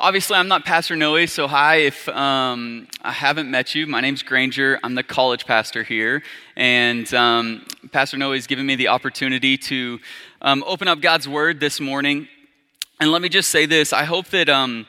obviously, I'm not Pastor Noe, so hi if um, I haven't met you. My name's Granger. I'm the college pastor here. And um, Pastor Noe has given me the opportunity to um, open up God's Word this morning. And let me just say this I hope that um,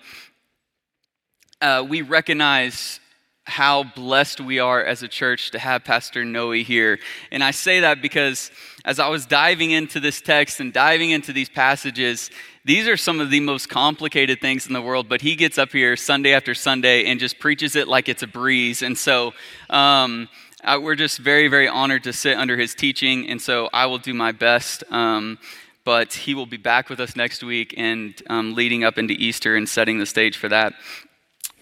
uh, we recognize how blessed we are as a church to have Pastor Noe here. And I say that because as I was diving into this text and diving into these passages, these are some of the most complicated things in the world, but he gets up here Sunday after Sunday and just preaches it like it's a breeze. And so, um, uh, we're just very, very honored to sit under his teaching. And so, I will do my best. Um, but he will be back with us next week and um, leading up into Easter and setting the stage for that.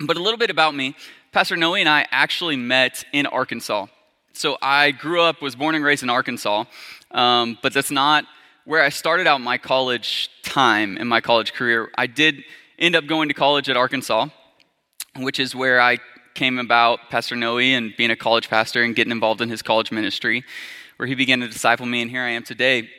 But a little bit about me. Pastor Noe and I actually met in Arkansas. So I grew up, was born and raised in Arkansas, um, but that's not where I started out my college time in my college career. I did end up going to college at Arkansas, which is where I came about Pastor Noe and being a college pastor and getting involved in his college ministry, where he began to disciple me, and here I am today.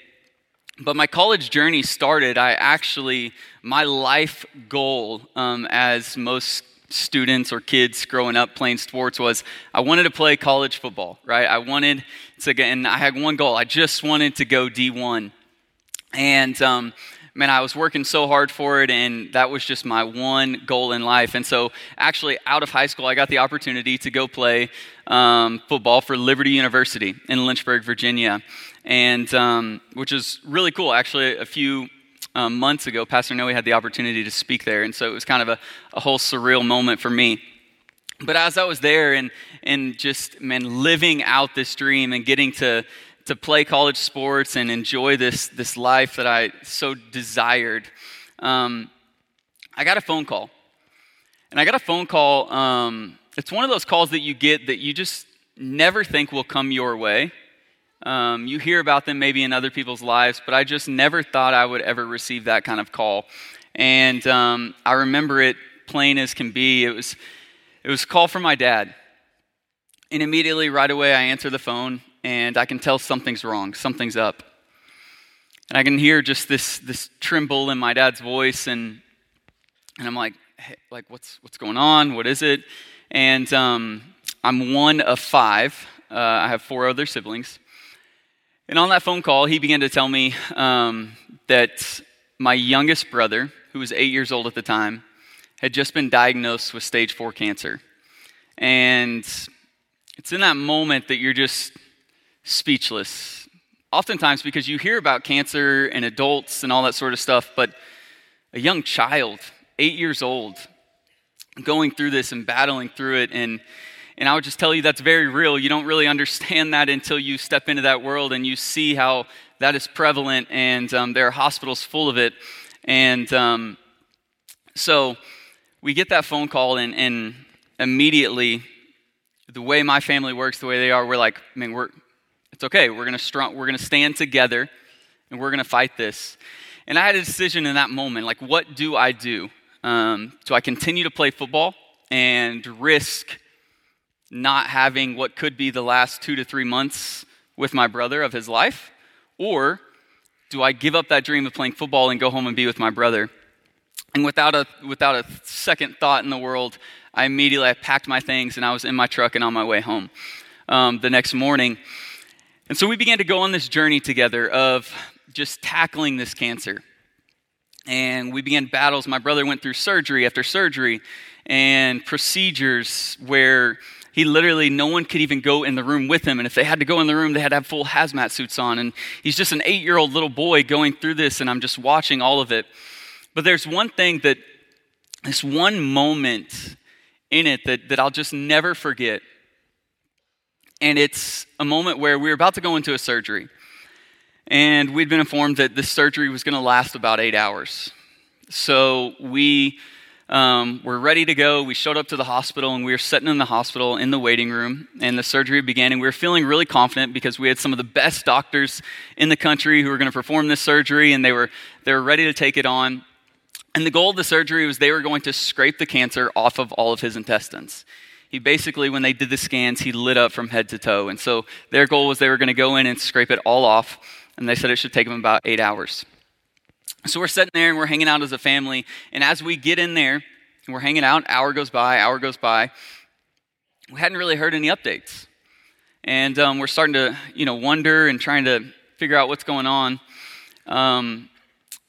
But my college journey started, I actually, my life goal, um, as most students or kids growing up playing sports was I wanted to play college football, right? I wanted to get, and I had one goal. I just wanted to go D1. And, um, man, I was working so hard for it, and that was just my one goal in life. And so, actually, out of high school, I got the opportunity to go play um, football for Liberty University in Lynchburg, Virginia, and um, which is really cool. Actually, a few um, months ago, Pastor Noe had the opportunity to speak there. And so it was kind of a, a whole surreal moment for me. But as I was there and, and just, man, living out this dream and getting to, to play college sports and enjoy this, this life that I so desired, um, I got a phone call. And I got a phone call. Um, it's one of those calls that you get that you just never think will come your way. Um, you hear about them maybe in other people's lives, but I just never thought I would ever receive that kind of call. And um, I remember it plain as can be. It was, it was a call from my dad. And immediately, right away, I answer the phone and I can tell something's wrong, something's up. And I can hear just this, this tremble in my dad's voice, and, and I'm like, hey, like what's, what's going on? What is it? And um, I'm one of five. Uh, I have four other siblings. And on that phone call, he began to tell me um, that my youngest brother, who was eight years old at the time, had just been diagnosed with stage four cancer. And it's in that moment that you're just speechless. Oftentimes, because you hear about cancer and adults and all that sort of stuff, but a young child, eight years old, going through this and battling through it and and I would just tell you that's very real. You don't really understand that until you step into that world and you see how that is prevalent, and um, there are hospitals full of it. And um, so we get that phone call, and, and, immediately, the way my family works, the way they are, we're like, I mean, we're, it's okay. We're gonna we're gonna stand together, and we're gonna fight this. And I had a decision in that moment, like, what do I do? Um, do I continue to play football and risk not having what could be the last two to three months with my brother of his life? Or do I give up that dream of playing football and go home and be with my brother? And without a, without a second thought in the world, I immediately I packed my things and I was in my truck and on my way home um, the next morning. And so we began to go on this journey together of just tackling this cancer. And we began battles. My brother went through surgery after surgery and procedures where he literally, no one could even go in the room with him. And if they had to go in the room, they had to have full hazmat suits on. And he's just an eight year old little boy going through this, and I'm just watching all of it. But there's one thing that, this one moment in it that, that I'll just never forget. And it's a moment where we were about to go into a surgery. And we'd been informed that this surgery was going to last about eight hours. So we um, we're ready to go. We showed up to the hospital and we were sitting in the hospital in the waiting room, and the surgery began. And we were feeling really confident because we had some of the best doctors in the country who were going to perform this surgery, and they were, they were ready to take it on. And the goal of the surgery was they were going to scrape the cancer off of all of his intestines. He basically, when they did the scans, he lit up from head to toe. And so their goal was they were going to go in and scrape it all off, and they said it should take them about eight hours. So we're sitting there and we're hanging out as a family. And as we get in there, and We're hanging out, hour goes by, hour goes by. We hadn't really heard any updates. And um, we're starting to, you know, wonder and trying to figure out what's going on. Um,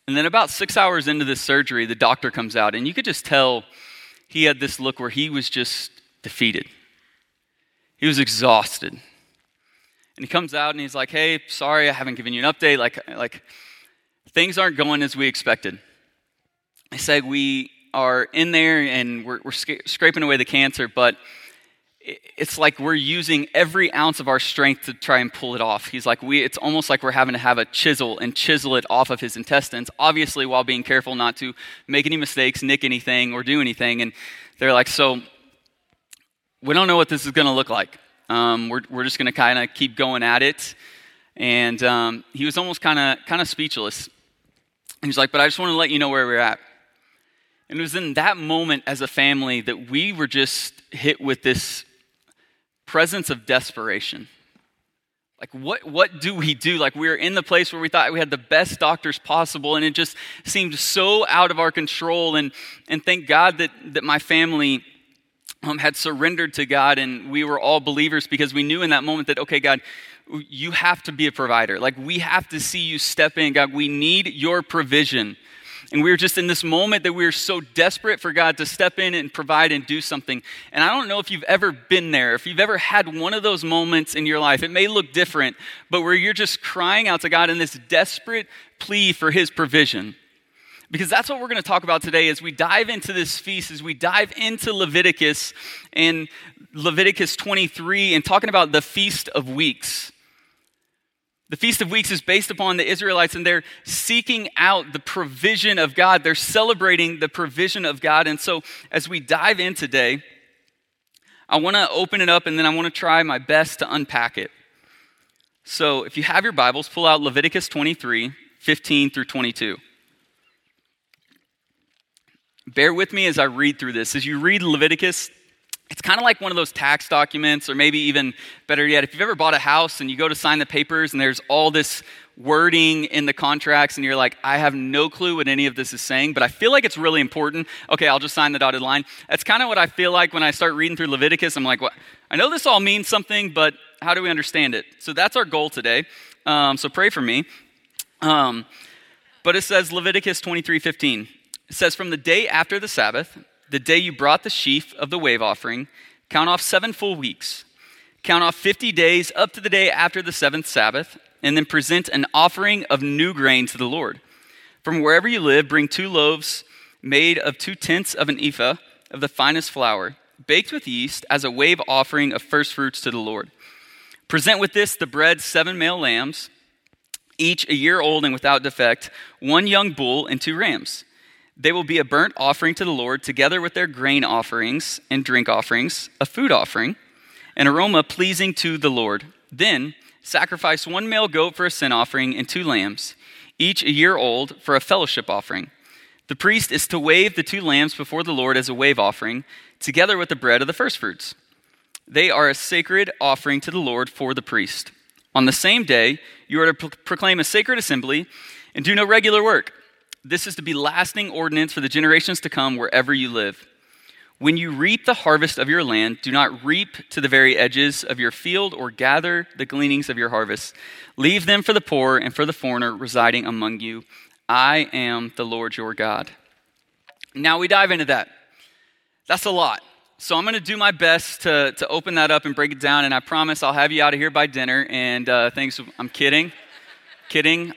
and then about six hours into this surgery, the doctor comes out, and you could just tell he had this look where he was just defeated. He was exhausted. And he comes out and he's like, hey, sorry, I haven't given you an update. Like, like things aren't going as we expected. I said, we are in there and we're, we're scraping away the cancer, but it's like we're using every ounce of our strength to try and pull it off. He's like, we, it's almost like we're having to have a chisel and chisel it off of his intestines, obviously, while being careful not to make any mistakes, nick anything, or do anything. And they're like, so we don't know what this is going to look like. Um, we're, we're just going to kind of keep going at it. And um, he was almost kind of kind of speechless. And he's like, but I just want to let you know where we're at. And it was in that moment as a family that we were just hit with this presence of desperation. Like, what, what do we do? Like, we were in the place where we thought we had the best doctors possible, and it just seemed so out of our control. And, and thank God that, that my family um, had surrendered to God, and we were all believers because we knew in that moment that, okay, God, you have to be a provider. Like, we have to see you step in. God, we need your provision. And we were just in this moment that we were so desperate for God to step in and provide and do something. And I don't know if you've ever been there, if you've ever had one of those moments in your life. It may look different, but where you're just crying out to God in this desperate plea for His provision. Because that's what we're going to talk about today as we dive into this feast, as we dive into Leviticus and Leviticus 23 and talking about the Feast of Weeks. The Feast of Weeks is based upon the Israelites and they're seeking out the provision of God. They're celebrating the provision of God. And so, as we dive in today, I want to open it up and then I want to try my best to unpack it. So, if you have your Bibles, pull out Leviticus 23 15 through 22. Bear with me as I read through this. As you read Leviticus, it's kind of like one of those tax documents, or maybe even better yet, if you've ever bought a house and you go to sign the papers and there's all this wording in the contracts and you're like, I have no clue what any of this is saying, but I feel like it's really important. Okay, I'll just sign the dotted line. That's kind of what I feel like when I start reading through Leviticus. I'm like, well, I know this all means something, but how do we understand it? So that's our goal today. Um, so pray for me. Um, but it says Leviticus 23 15. It says, From the day after the Sabbath, the day you brought the sheaf of the wave offering, count off seven full weeks. Count off 50 days up to the day after the seventh Sabbath, and then present an offering of new grain to the Lord. From wherever you live, bring two loaves made of two tenths of an ephah of the finest flour, baked with yeast, as a wave offering of first fruits to the Lord. Present with this the bread seven male lambs, each a year old and without defect, one young bull, and two rams. They will be a burnt offering to the Lord, together with their grain offerings and drink offerings, a food offering, an aroma pleasing to the Lord. Then sacrifice one male goat for a sin offering and two lambs, each a year old, for a fellowship offering. The priest is to wave the two lambs before the Lord as a wave offering, together with the bread of the firstfruits. They are a sacred offering to the Lord for the priest. On the same day, you are to pro- proclaim a sacred assembly and do no regular work this is to be lasting ordinance for the generations to come wherever you live. When you reap the harvest of your land, do not reap to the very edges of your field or gather the gleanings of your harvest. Leave them for the poor and for the foreigner residing among you. I am the Lord your God. Now we dive into that. That's a lot. So I'm going to do my best to, to open that up and break it down, and I promise I'll have you out of here by dinner. And uh, thanks, I'm kidding. kidding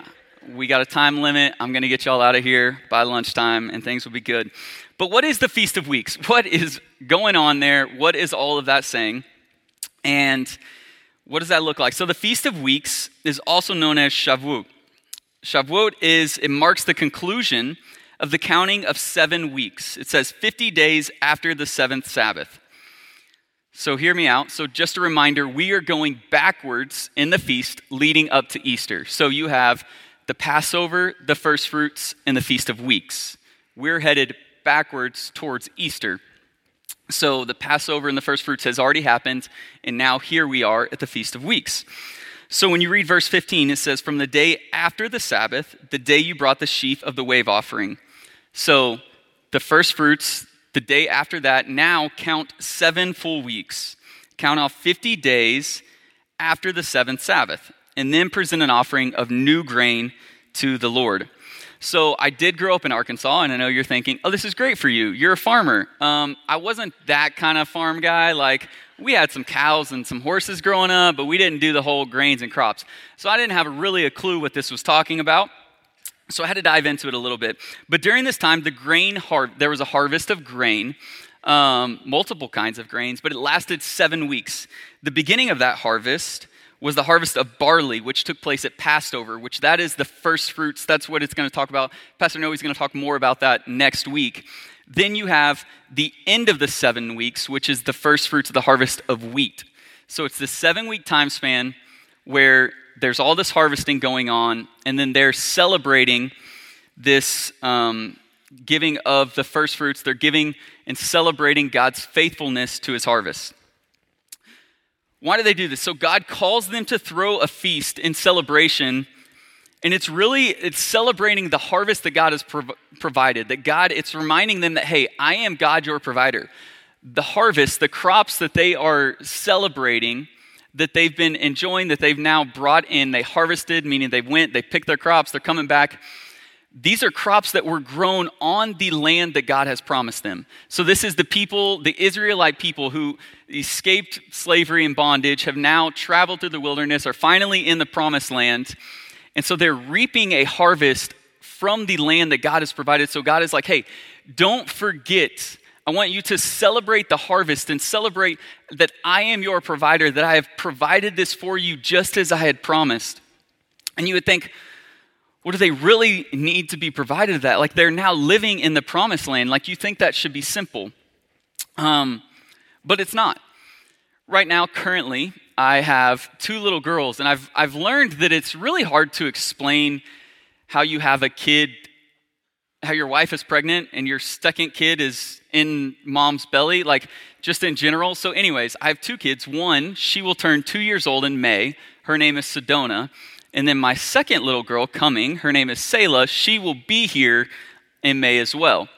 we got a time limit. I'm going to get y'all out of here by lunchtime and things will be good. But what is the Feast of Weeks? What is going on there? What is all of that saying? And what does that look like? So the Feast of Weeks is also known as Shavuot. Shavuot is, it marks the conclusion of the counting of seven weeks. It says 50 days after the seventh Sabbath. So hear me out. So just a reminder, we are going backwards in the feast leading up to Easter. So you have the Passover, the first fruits, and the Feast of Weeks. We're headed backwards towards Easter. So the Passover and the first fruits has already happened, and now here we are at the Feast of Weeks. So when you read verse 15, it says, From the day after the Sabbath, the day you brought the sheaf of the wave offering. So the first fruits, The day after that, now count seven full weeks. Count off 50 days after the seventh Sabbath, and then present an offering of new grain to the Lord. So I did grow up in Arkansas, and I know you're thinking, oh, this is great for you. You're a farmer. Um, I wasn't that kind of farm guy. Like, we had some cows and some horses growing up, but we didn't do the whole grains and crops. So I didn't have really a clue what this was talking about. So I had to dive into it a little bit. But during this time, the grain har- there was a harvest of grain, um, multiple kinds of grains, but it lasted seven weeks. The beginning of that harvest was the harvest of barley, which took place at Passover, which that is the first fruits. That's what it's going to talk about. Pastor Noe's going to talk more about that next week. Then you have the end of the seven weeks, which is the first fruits of the harvest of wheat. So it's the seven week time span where there's all this harvesting going on, and then they're celebrating this um, giving of the first fruits. They're giving and celebrating God's faithfulness to his harvest. Why do they do this? So God calls them to throw a feast in celebration and it's really it's celebrating the harvest that God has prov- provided. That God it's reminding them that hey, I am God your provider. The harvest, the crops that they are celebrating that they've been enjoying, that they've now brought in, they harvested, meaning they went, they picked their crops, they're coming back. These are crops that were grown on the land that God has promised them. So, this is the people, the Israelite people who escaped slavery and bondage, have now traveled through the wilderness, are finally in the promised land. And so, they're reaping a harvest from the land that God has provided. So, God is like, hey, don't forget I want you to celebrate the harvest and celebrate that I am your provider, that I have provided this for you just as I had promised. And you would think, well, do they really need to be provided that? Like they're now living in the promised land. Like you think that should be simple. Um, but it's not. Right now, currently, I have two little girls, and I've, I've learned that it's really hard to explain how you have a kid how your wife is pregnant and your second kid is in mom's belly, like just in general. So, anyways, I have two kids. One, she will turn two years old in May. Her name is Sedona. And then my second little girl coming, her name is Selah. She will be here in May as well.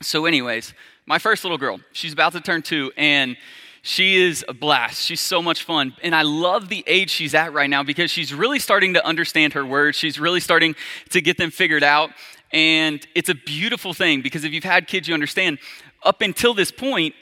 So, anyways, my first little girl, she's about to turn two, and she is a blast. She's so much fun. And I love the age she's at right now because she's really starting to understand her words. She's really starting to get them figured out. And it's a beautiful thing because if you've had kids, you understand. Up until this point,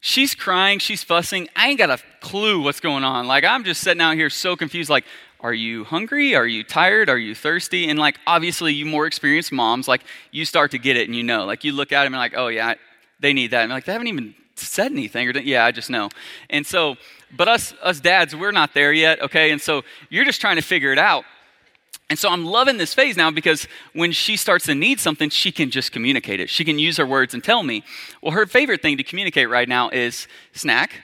she's crying, she's fussing. I ain't got a clue what's going on. Like, I'm just sitting out here so confused. Like, are you hungry? Are you tired? Are you thirsty? And, like, obviously, you more experienced moms, like, you start to get it and you know. Like, you look at them and, like, oh, yeah, they need that. And, like, they haven't even said anything. Or, yeah, I just know. And so, but us, us dads, we're not there yet, okay? And so, you're just trying to figure it out. And so I'm loving this phase now because when she starts to need something, she can just communicate it. She can use her words and tell me. Well, her favorite thing to communicate right now is snack.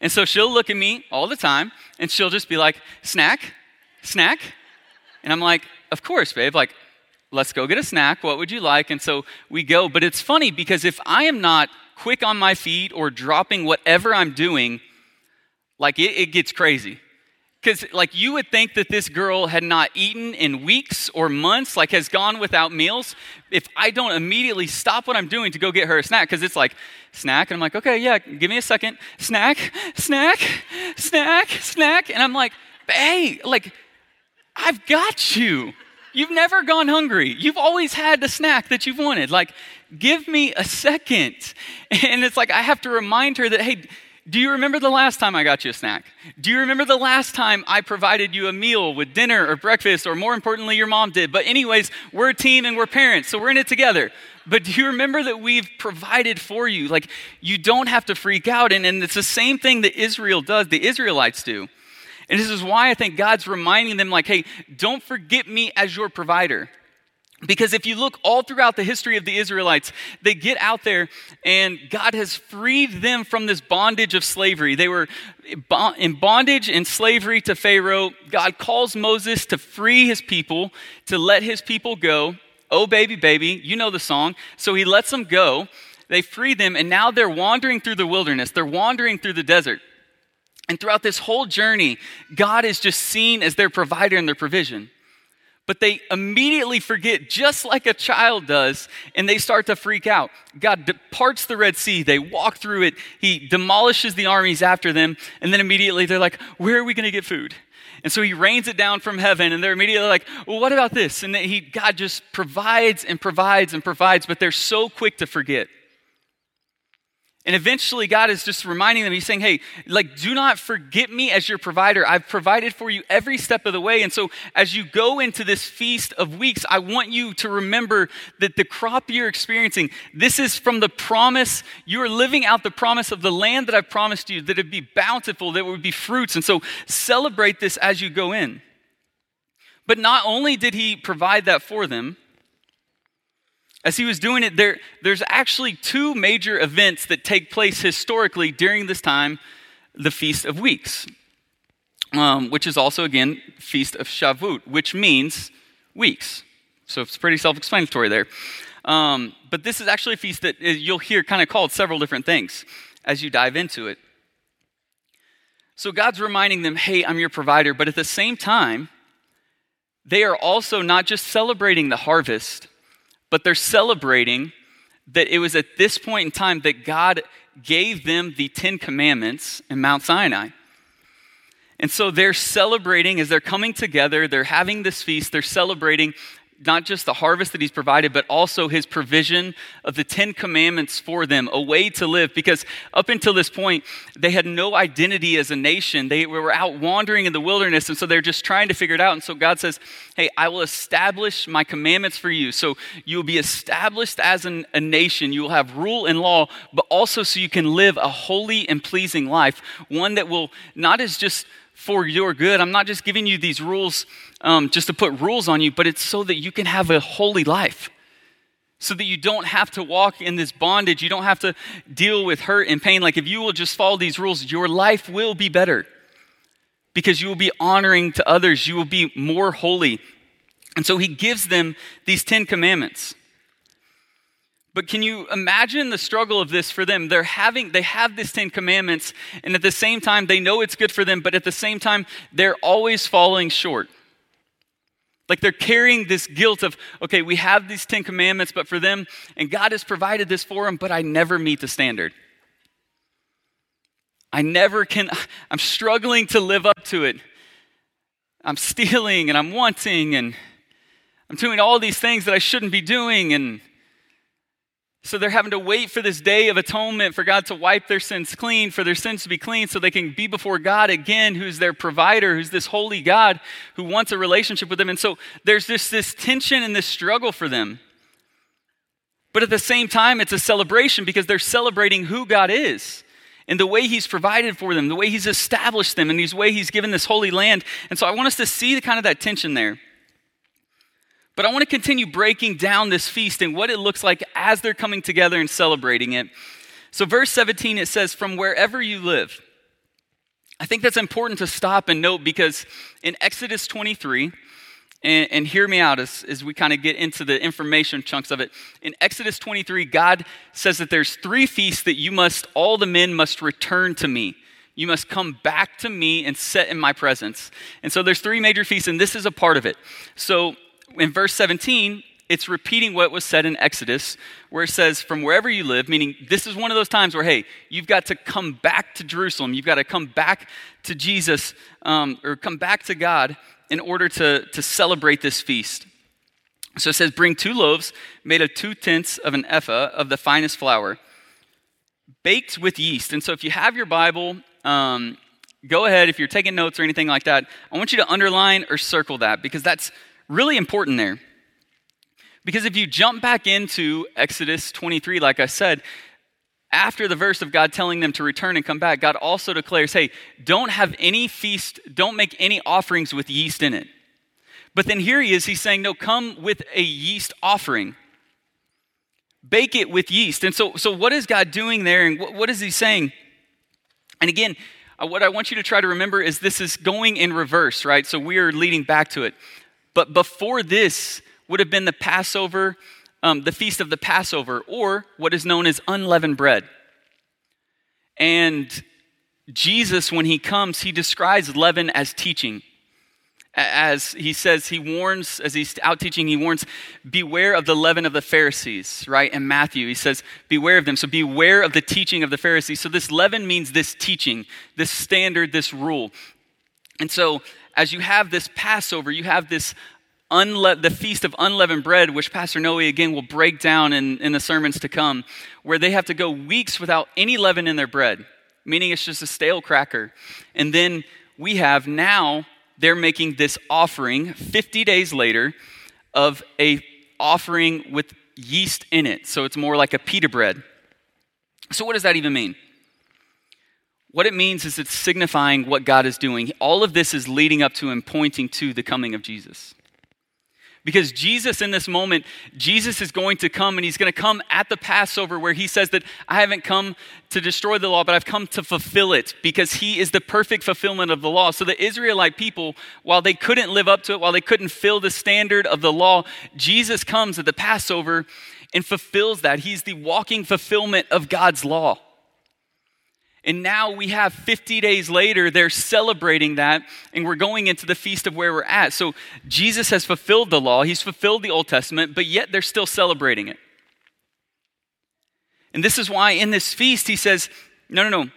And so she'll look at me all the time and she'll just be like, snack, snack. And I'm like, of course, babe. Like, let's go get a snack. What would you like? And so we go. But it's funny because if I am not quick on my feet or dropping whatever I'm doing, like it, it gets crazy. Because, like, you would think that this girl had not eaten in weeks or months, like, has gone without meals. If I don't immediately stop what I'm doing to go get her a snack, because it's like, snack, and I'm like, okay, yeah, give me a second. Snack, snack, snack, snack. And I'm like, hey, like, I've got you. You've never gone hungry. You've always had the snack that you've wanted. Like, give me a second. And it's like, I have to remind her that, hey, do you remember the last time I got you a snack? Do you remember the last time I provided you a meal with dinner or breakfast, or more importantly, your mom did? But, anyways, we're a team and we're parents, so we're in it together. But do you remember that we've provided for you? Like, you don't have to freak out. And, and it's the same thing that Israel does, the Israelites do. And this is why I think God's reminding them, like, hey, don't forget me as your provider. Because if you look all throughout the history of the Israelites, they get out there and God has freed them from this bondage of slavery. They were in bondage and slavery to Pharaoh. God calls Moses to free his people, to let his people go. Oh, baby, baby, you know the song. So he lets them go. They free them, and now they're wandering through the wilderness. They're wandering through the desert. And throughout this whole journey, God is just seen as their provider and their provision. But they immediately forget, just like a child does, and they start to freak out. God departs the Red Sea. They walk through it. He demolishes the armies after them. And then immediately they're like, Where are we going to get food? And so he rains it down from heaven, and they're immediately like, Well, what about this? And he, God just provides and provides and provides, but they're so quick to forget. And eventually, God is just reminding them, He's saying, Hey, like, do not forget me as your provider. I've provided for you every step of the way. And so, as you go into this feast of weeks, I want you to remember that the crop you're experiencing, this is from the promise. You are living out the promise of the land that I've promised you, that it'd be bountiful, that it would be fruits. And so, celebrate this as you go in. But not only did He provide that for them, as he was doing it, there, there's actually two major events that take place historically during this time the Feast of Weeks, um, which is also, again, Feast of Shavuot, which means weeks. So it's pretty self explanatory there. Um, but this is actually a feast that uh, you'll hear kind of called several different things as you dive into it. So God's reminding them, hey, I'm your provider, but at the same time, they are also not just celebrating the harvest, but they're celebrating that it was at this point in time that God gave them the Ten Commandments in Mount Sinai. And so they're celebrating as they're coming together, they're having this feast, they're celebrating not just the harvest that he's provided, but also his provision of the Ten Commandments for them, a way to live. Because up until this point, they had no identity as a nation. They were out wandering in the wilderness, and so they're just trying to figure it out. And so God says, Hey, I will establish my commandments for you. So you will be established as an, a nation. You will have rule and law, but also so you can live a holy and pleasing life, one that will not as just for your good. I'm not just giving you these rules um, just to put rules on you, but it's so that you can have a holy life. So that you don't have to walk in this bondage. You don't have to deal with hurt and pain. Like if you will just follow these rules, your life will be better because you will be honoring to others. You will be more holy. And so he gives them these 10 commandments. But can you imagine the struggle of this for them? They're having, they have this Ten Commandments, and at the same time, they know it's good for them, but at the same time, they're always falling short. Like they're carrying this guilt of, okay, we have these Ten Commandments, but for them, and God has provided this for them, but I never meet the standard. I never can, I'm struggling to live up to it. I'm stealing and I'm wanting and I'm doing all these things that I shouldn't be doing and so they're having to wait for this day of atonement for God to wipe their sins clean, for their sins to be clean, so they can be before God again, who's their provider, who's this holy God who wants a relationship with them. And so there's this, this tension and this struggle for them. But at the same time, it's a celebration because they're celebrating who God is and the way He's provided for them, the way He's established them, and the way He's given this holy land. And so I want us to see the kind of that tension there. But I want to continue breaking down this feast and what it looks like as they're coming together and celebrating it. So, verse 17, it says, From wherever you live. I think that's important to stop and note because in Exodus 23, and, and hear me out as, as we kind of get into the information chunks of it. In Exodus 23, God says that there's three feasts that you must, all the men must return to me. You must come back to me and sit in my presence. And so there's three major feasts, and this is a part of it. So in verse 17, it's repeating what was said in Exodus, where it says, From wherever you live, meaning this is one of those times where, hey, you've got to come back to Jerusalem. You've got to come back to Jesus um, or come back to God in order to, to celebrate this feast. So it says, Bring two loaves made of two tenths of an ephah of the finest flour, baked with yeast. And so if you have your Bible, um, go ahead. If you're taking notes or anything like that, I want you to underline or circle that because that's really important there. Because if you jump back into Exodus 23, like I said, after the verse of God telling them to return and come back, God also declares, hey, don't have any feast, don't make any offerings with yeast in it. But then here he is, he's saying, no, come with a yeast offering. Bake it with yeast. And so, so what is God doing there? And what, what is he saying? And again, uh, what I want you to try to remember is this is going in reverse, right? So we are leading back to it. But before this would have been the Passover, um, the feast of the Passover, or what is known as unleavened bread. And Jesus, when he comes, he describes leaven as teaching. as he says, he warns, as he's out teaching, he warns, beware of the leaven of the Pharisees, right? In Matthew, he says, beware of them. So beware of the teaching of the Pharisees. So this leaven means this teaching, this standard, this rule. And so as you have this Passover, you have this unle- the feast of unleavened bread, which Pastor Noe again will break down in, in the sermons to come, where they have to go weeks without any leaven in their bread, meaning it's just a stale cracker. And then we have now they're making this offering 50 days later of a offering with yeast in it. So it's more like a pita bread. So what does that even mean? What it means is it's signifying what God is doing. All of this is leading up to and pointing to the coming of Jesus. Because Jesus, in this moment, Jesus is going to come and he's going to come at the Passover where he says that I haven't come to destroy the law, but I've come to fulfill it because he is the perfect fulfillment of the law. So the Israelite people, while they couldn't live up to it, while they couldn't fill the standard of the law, Jesus comes at the Passover and fulfills that. He's the walking fulfillment of God's law. And now we have 50 days later, they're celebrating that, and we're going into the feast of where we're at. So Jesus has fulfilled the law, he's fulfilled the Old Testament, but yet they're still celebrating it. And this is why in this feast, he says, No, no, no.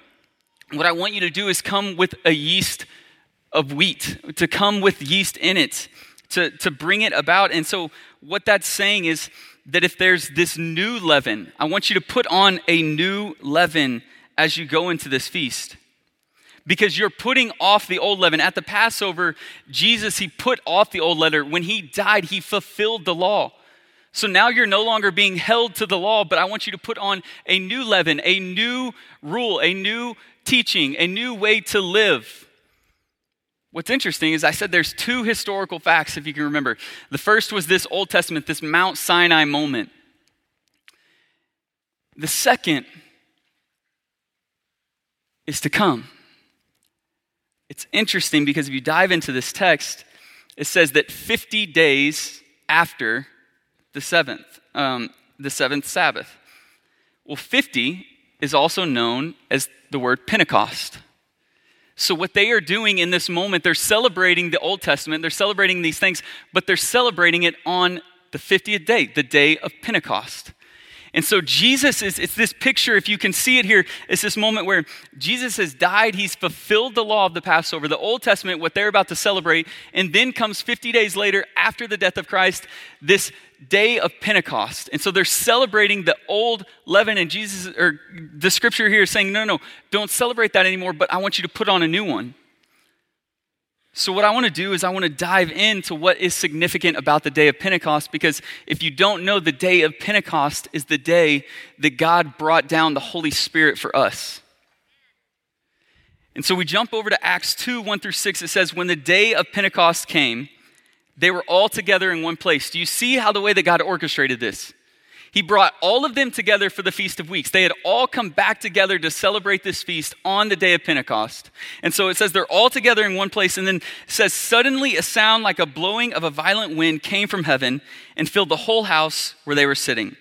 What I want you to do is come with a yeast of wheat, to come with yeast in it, to, to bring it about. And so, what that's saying is that if there's this new leaven, I want you to put on a new leaven as you go into this feast because you're putting off the old leaven. At the Passover, Jesus, he put off the old letter. When he died, he fulfilled the law. So now you're no longer being held to the law, but I want you to put on a new leaven, a new rule, a new teaching, a new way to live. What's interesting is I said there's two historical facts, if you can remember. The first was this Old Testament, this Mount Sinai moment. The second is to come. It's interesting because if you dive into this text, it says that 50 days after the seventh, um, the seventh Sabbath. Well, 50 is also known as the word Pentecost. So, what they are doing in this moment, they're celebrating the Old Testament, they're celebrating these things, but they're celebrating it on the 50th day, the day of Pentecost. And so Jesus is, it's this picture, if you can see it here, it's this moment where Jesus has died, he's fulfilled the law of the Passover, the Old Testament, what they're about to celebrate, and then comes 50 days later, after the death of Christ, this day of Pentecost. And so they're celebrating the old leaven, and Jesus, or the scripture here is saying, no, no, don't celebrate that anymore, but I want you to put on a new one. So, what I want to do is, I want to dive into what is significant about the day of Pentecost because if you don't know, the day of Pentecost is the day that God brought down the Holy Spirit for us. And so we jump over to Acts 2 1 through 6. It says, When the day of Pentecost came, they were all together in one place. Do you see how the way that God orchestrated this? He brought all of them together for the Feast of Weeks. They had all come back together to celebrate this feast on the day of Pentecost. And so it says they're all together in one place, and then says, Suddenly a sound like a blowing of a violent wind came from heaven and filled the whole house where they were sitting.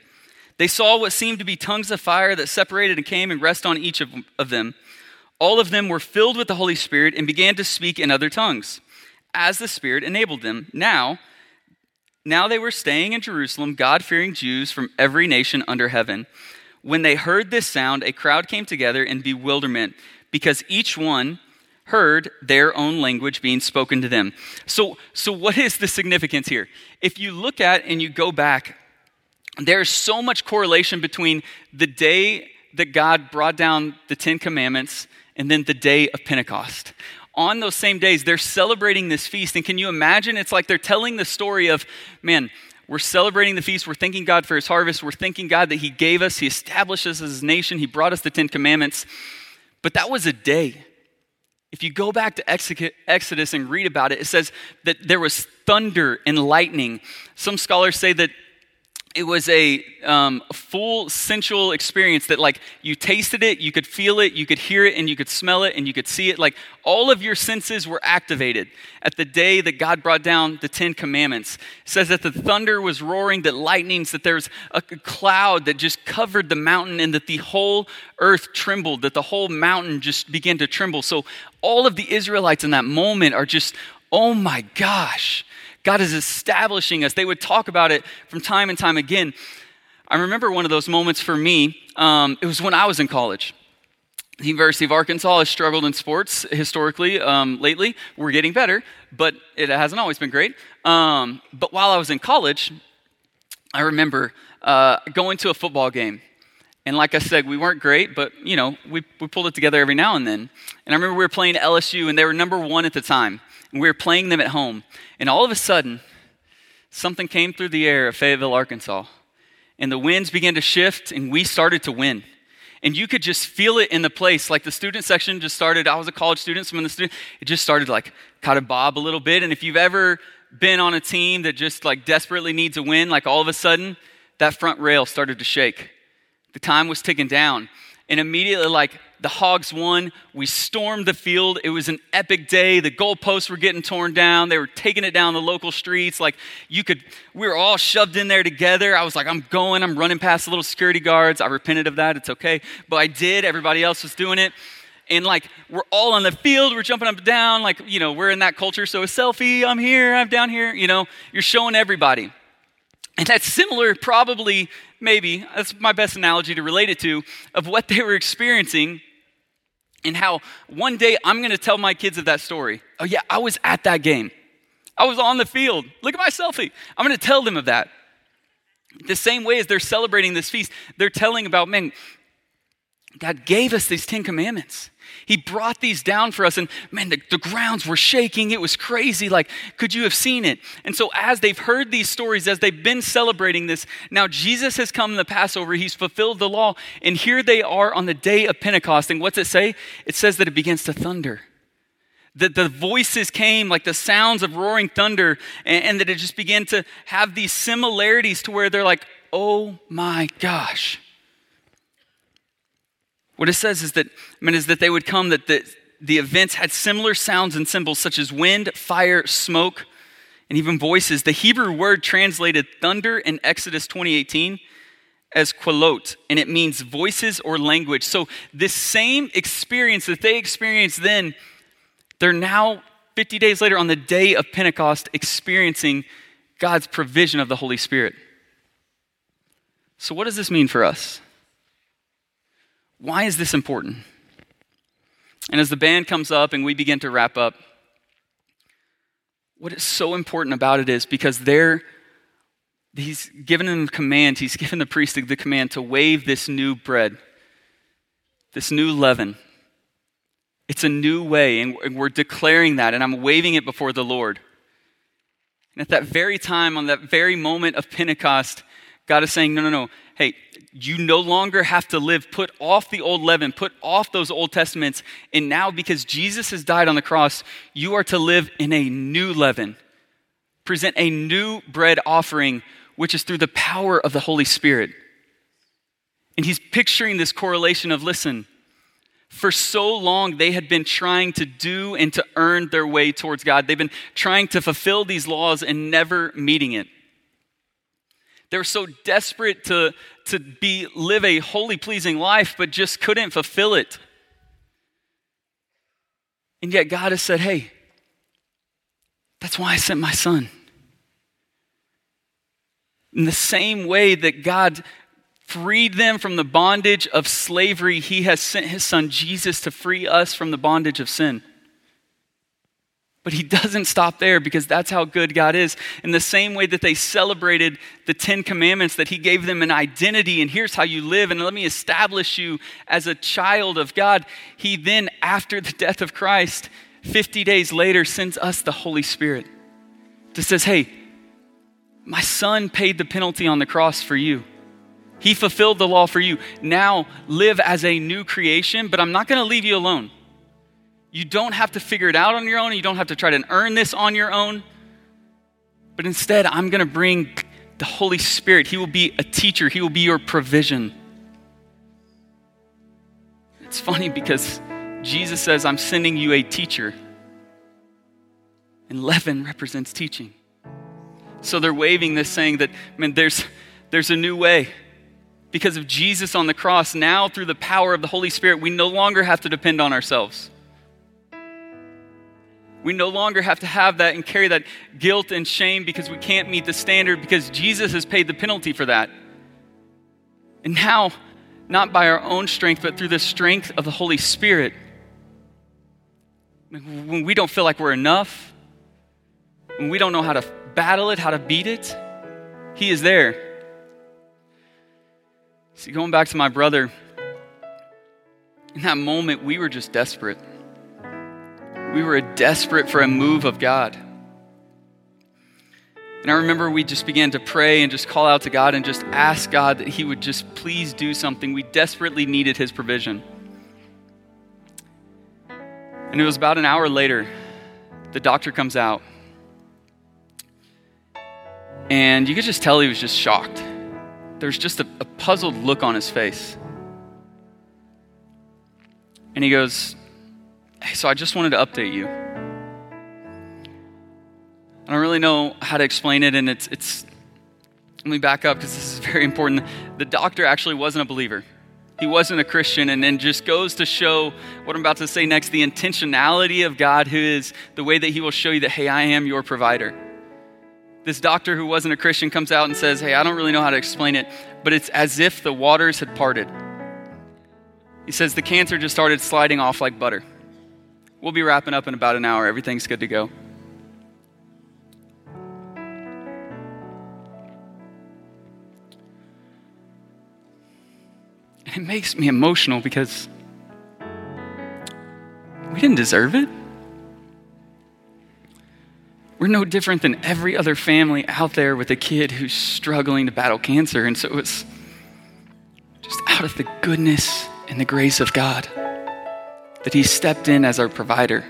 They saw what seemed to be tongues of fire that separated and came and rested on each of them. All of them were filled with the Holy Spirit and began to speak in other tongues, as the Spirit enabled them. Now, now they were staying in Jerusalem, God fearing Jews from every nation under heaven. When they heard this sound, a crowd came together in bewilderment because each one heard their own language being spoken to them. So, so what is the significance here? If you look at and you go back, there's so much correlation between the day that God brought down the Ten Commandments and then the day of Pentecost on those same days, they're celebrating this feast. And can you imagine? It's like they're telling the story of, man, we're celebrating the feast. We're thanking God for his harvest. We're thanking God that he gave us, he established us as his nation, he brought us the Ten Commandments. But that was a day. If you go back to Exodus and read about it, it says that there was thunder and lightning. Some scholars say that it was a um, full sensual experience that like you tasted it you could feel it you could hear it and you could smell it and you could see it. Like all of your senses were activated at the day that god brought down the ten commandments. It says that the thunder was roaring that lightnings that there was a cloud that just covered the mountain and that the whole earth trembled that the whole mountain just began to tremble. So all of the israelites in that moment are just oh my gosh, God is establishing us. They would talk about it from time and time again. I remember one of those moments for me. Um, it was when I was in college. The University of Arkansas has struggled in sports historically um, lately. We're getting better, but it hasn't always been great. Um, but while I was in college, I remember uh, going to a football game. And like I said, we weren't great, but you know, we, we pulled it together every now and then. And I remember we were playing LSU, and they were number one at the time. And we were playing them at home. And all of a sudden, something came through the air of Fayetteville, Arkansas. And the winds began to shift, and we started to win. And you could just feel it in the place. Like the student section just started, I was a college student, some of the students, it just started like kind of bob a little bit. And if you've ever been on a team that just like desperately needs a win, like all of a sudden, that front rail started to shake. The time was ticking down. And immediately, like the Hogs won. We stormed the field. It was an epic day. The goalposts were getting torn down. They were taking it down the local streets. Like you could, we were all shoved in there together. I was like, I'm going. I'm running past the little security guards. I repented of that. It's okay. But I did. Everybody else was doing it. And like we're all on the field, we're jumping up and down, like, you know, we're in that culture. So a selfie, I'm here, I'm down here, you know, you're showing everybody. And that's similar, probably, maybe, that's my best analogy to relate it to, of what they were experiencing and how one day I'm going to tell my kids of that story. Oh, yeah, I was at that game. I was on the field. Look at my selfie. I'm going to tell them of that. The same way as they're celebrating this feast, they're telling about, man, God gave us these Ten Commandments. He brought these down for us, and man, the, the, grounds were shaking. It was crazy. Like, could you have seen it? And so, as they've heard these stories, as they've been celebrating this, now Jesus has come in the Passover. He's fulfilled the law, and here they are on the day of Pentecost. And what's it say? It says that it begins to thunder. That the voices came like the sounds of roaring thunder, and, and that it just began to have these similarities to where they're like, oh my gosh what it says is that, I mean, is that they would come, that the, the events had similar sounds and symbols such as wind, fire, smoke, and even voices. The Hebrew word translated thunder in Exodus 2018 as qualot, and it means voices or language. So this same experience that they experienced then, they're now 50 days later on the day of Pentecost experiencing God's provision of the Holy Spirit. So what does this mean for us? Why is this important? And as the band comes up and we begin to wrap up, what is so important about it is because they're he's given them command, he's given the priest the command to wave this new bread, this new leaven. It's a new way, and we're declaring that, and I'm waving it before the Lord. And at that very time, on that very moment of Pentecost, God is saying, No, no, no. Hey, you no longer have to live, put off the old leaven, put off those Old Testaments. And now, because Jesus has died on the cross, you are to live in a new leaven. Present a new bread offering, which is through the power of the Holy Spirit. And he's picturing this correlation of listen, for so long they had been trying to do and to earn their way towards God. They've been trying to fulfill these laws and never meeting it. They were so desperate to, to be, live a holy, pleasing life, but just couldn't fulfill it. And yet God has said, hey, that's why I sent my son. In the same way that God freed them from the bondage of slavery, he has sent his son Jesus to free us from the bondage of sin. But he doesn't stop there because that's how good God is. In the same way that they celebrated the Ten Commandments, that he gave them an identity, and here's how you live, and let me establish you as a child of God. He then, after the death of Christ, 50 days later, sends us the Holy Spirit that says, Hey, my son paid the penalty on the cross for you. He fulfilled the law for you. Now live as a new creation, but I'm not going to leave you alone. You don't have to figure it out on your own. You don't have to try to earn this on your own. But instead, I'm going to bring the Holy Spirit. He will be a teacher, He will be your provision. It's funny because Jesus says, I'm sending you a teacher. And leaven represents teaching. So they're waving this, saying that, man, there's, there's a new way. Because of Jesus on the cross, now through the power of the Holy Spirit, we no longer have to depend on ourselves. We no longer have to have that and carry that guilt and shame because we can't meet the standard because Jesus has paid the penalty for that. And now, not by our own strength, but through the strength of the Holy Spirit, when we don't feel like we're enough, when we don't know how to battle it, how to beat it, He is there. See, going back to my brother, in that moment, we were just desperate. We were desperate for a move of God. And I remember we just began to pray and just call out to God and just ask God that He would just please do something. We desperately needed His provision. And it was about an hour later, the doctor comes out. And you could just tell he was just shocked. There's just a, a puzzled look on his face. And he goes, so I just wanted to update you. I don't really know how to explain it, and it's, it's let me back up because this is very important. The doctor actually wasn't a believer. He wasn't a Christian, and then just goes to show what I'm about to say next the intentionality of God, who is the way that He will show you that, hey, I am your provider. This doctor who wasn't a Christian comes out and says, hey, I don't really know how to explain it, but it's as if the waters had parted. He says the cancer just started sliding off like butter. We'll be wrapping up in about an hour. Everything's good to go. And it makes me emotional because we didn't deserve it. We're no different than every other family out there with a kid who's struggling to battle cancer. And so it was just out of the goodness and the grace of God that He stepped in as our provider.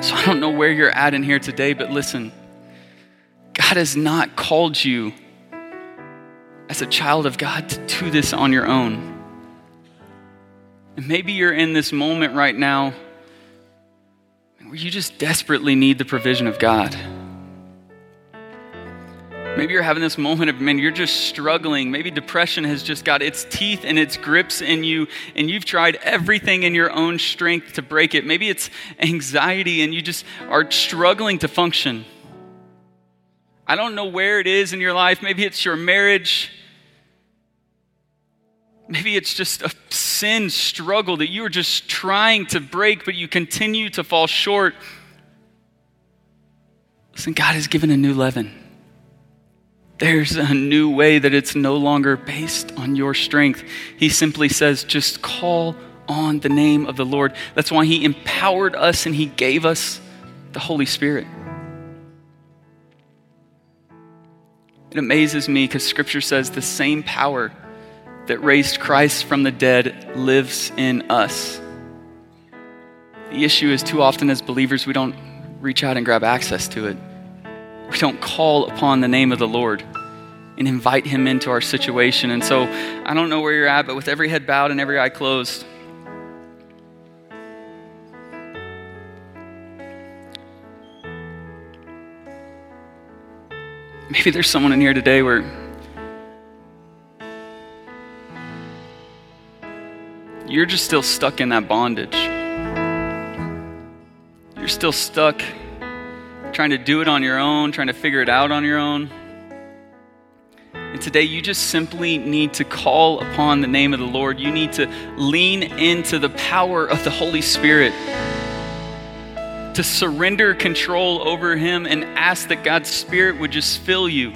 So I don't know where you're at in here today, but listen God has not called you as a child of God to do this on your own. And maybe you're in this moment right now where you just desperately need the provision of God. Maybe you're having this moment of, man, you're just struggling. Maybe depression has just got its teeth and its grips in you, and you've tried everything in your own strength to break it. Maybe it's anxiety and you just are struggling to function. I don't know where it is in your life. Maybe it's your marriage. Maybe it's just a sin struggle that you are just trying to break, but you continue to fall short. Listen, God has given a new leaven. There's a new way that it's no longer based on your strength. He simply says, just call on the name of the Lord. That's why He empowered us and He gave us the Holy Spirit. It amazes me because Scripture says the same power that raised Christ from the dead lives in us. The issue is too often as believers, we don't reach out and grab access to it. We don't call upon the name of the Lord and invite Him into our situation. And so I don't know where you're at, but with every head bowed and every eye closed, maybe there's someone in here today where you're just still stuck in that bondage. You're still stuck trying to do it on your own, trying to figure it out on your own. And today, you just simply need to call upon the name of the Lord. You need to lean into the power of the Holy Spirit, to surrender control over Him and ask that God's Spirit would just fill you,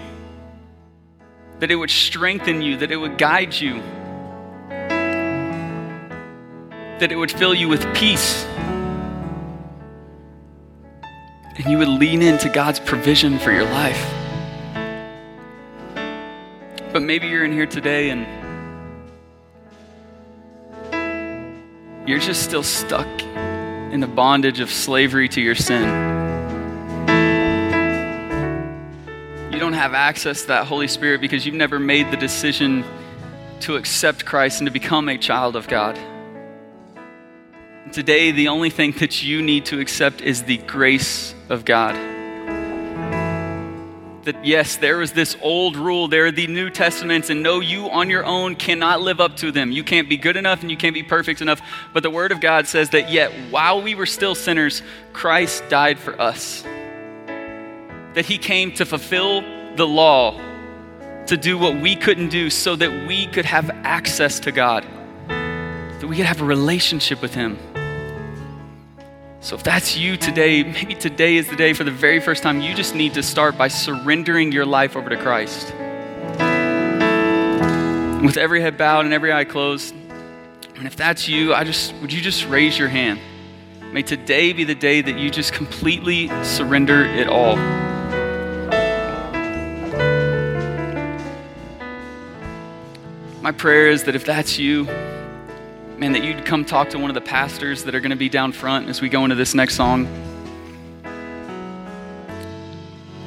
that it would strengthen you, that it would guide you that it would fill you with peace. And you would lean into God's provision for your life. But maybe you're in here today and you're just still stuck in the bondage of slavery to your sin. You don't have access to that Holy Spirit because you've never made the decision to accept Christ and to become a child of God. Today, the only thing that you need to accept is the grace of God. that yes, there is this old rule, there are the New Testaments, and no, you on your own cannot live up to them. You can't be good enough and you can't be perfect enough. But the Word of God says that yet, while we were still sinners, Christ died for us. That He came to fulfill the law, to do what we couldn't do, so that we could have access to God, that we could have a relationship with Him. So, if that's you today, maybe today is the day for the very first time, you just need to start by surrendering your life over to Christ. With every head bowed and every eye closed, and if that's you, I just would you just raise your hand? May today be the day that you just completely surrender it all. My prayer is that if that's you, man, that you'd come talk to one of the pastors that are going to be down front as we go into this next song.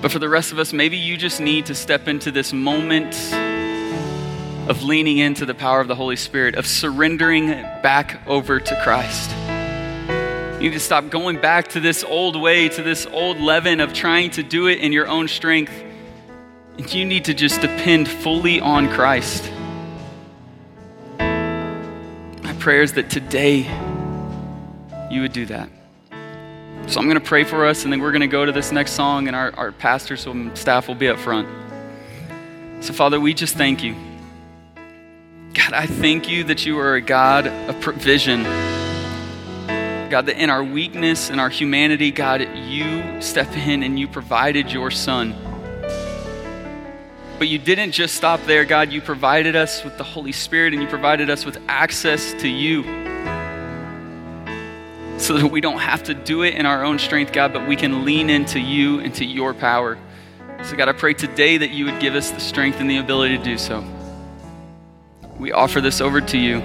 But for the rest of us, maybe you just need to step into this moment of leaning into the power of the Holy Spirit, of surrendering back over to Christ. You need to stop going back to this old way, to this old leaven of trying to do it in your own strength. And you need to just depend fully on Christ prayers that today you would do that. So I'm going to pray for us, and then we're going to go to this next song, and our, our pastors and staff will be up front. So, Father, we just thank you. God, I thank you that you are a God of provision. God, that in our weakness and our humanity, God, you step in and you provided your Son. But you didn't just stop there, God. You provided us with the Holy Spirit and you provided us with access to you so that we don't have to do it in our own strength, God, but we can lean into you, and into your power. So, God, I pray today that you would give us the strength and the ability to do so. We offer this over to you.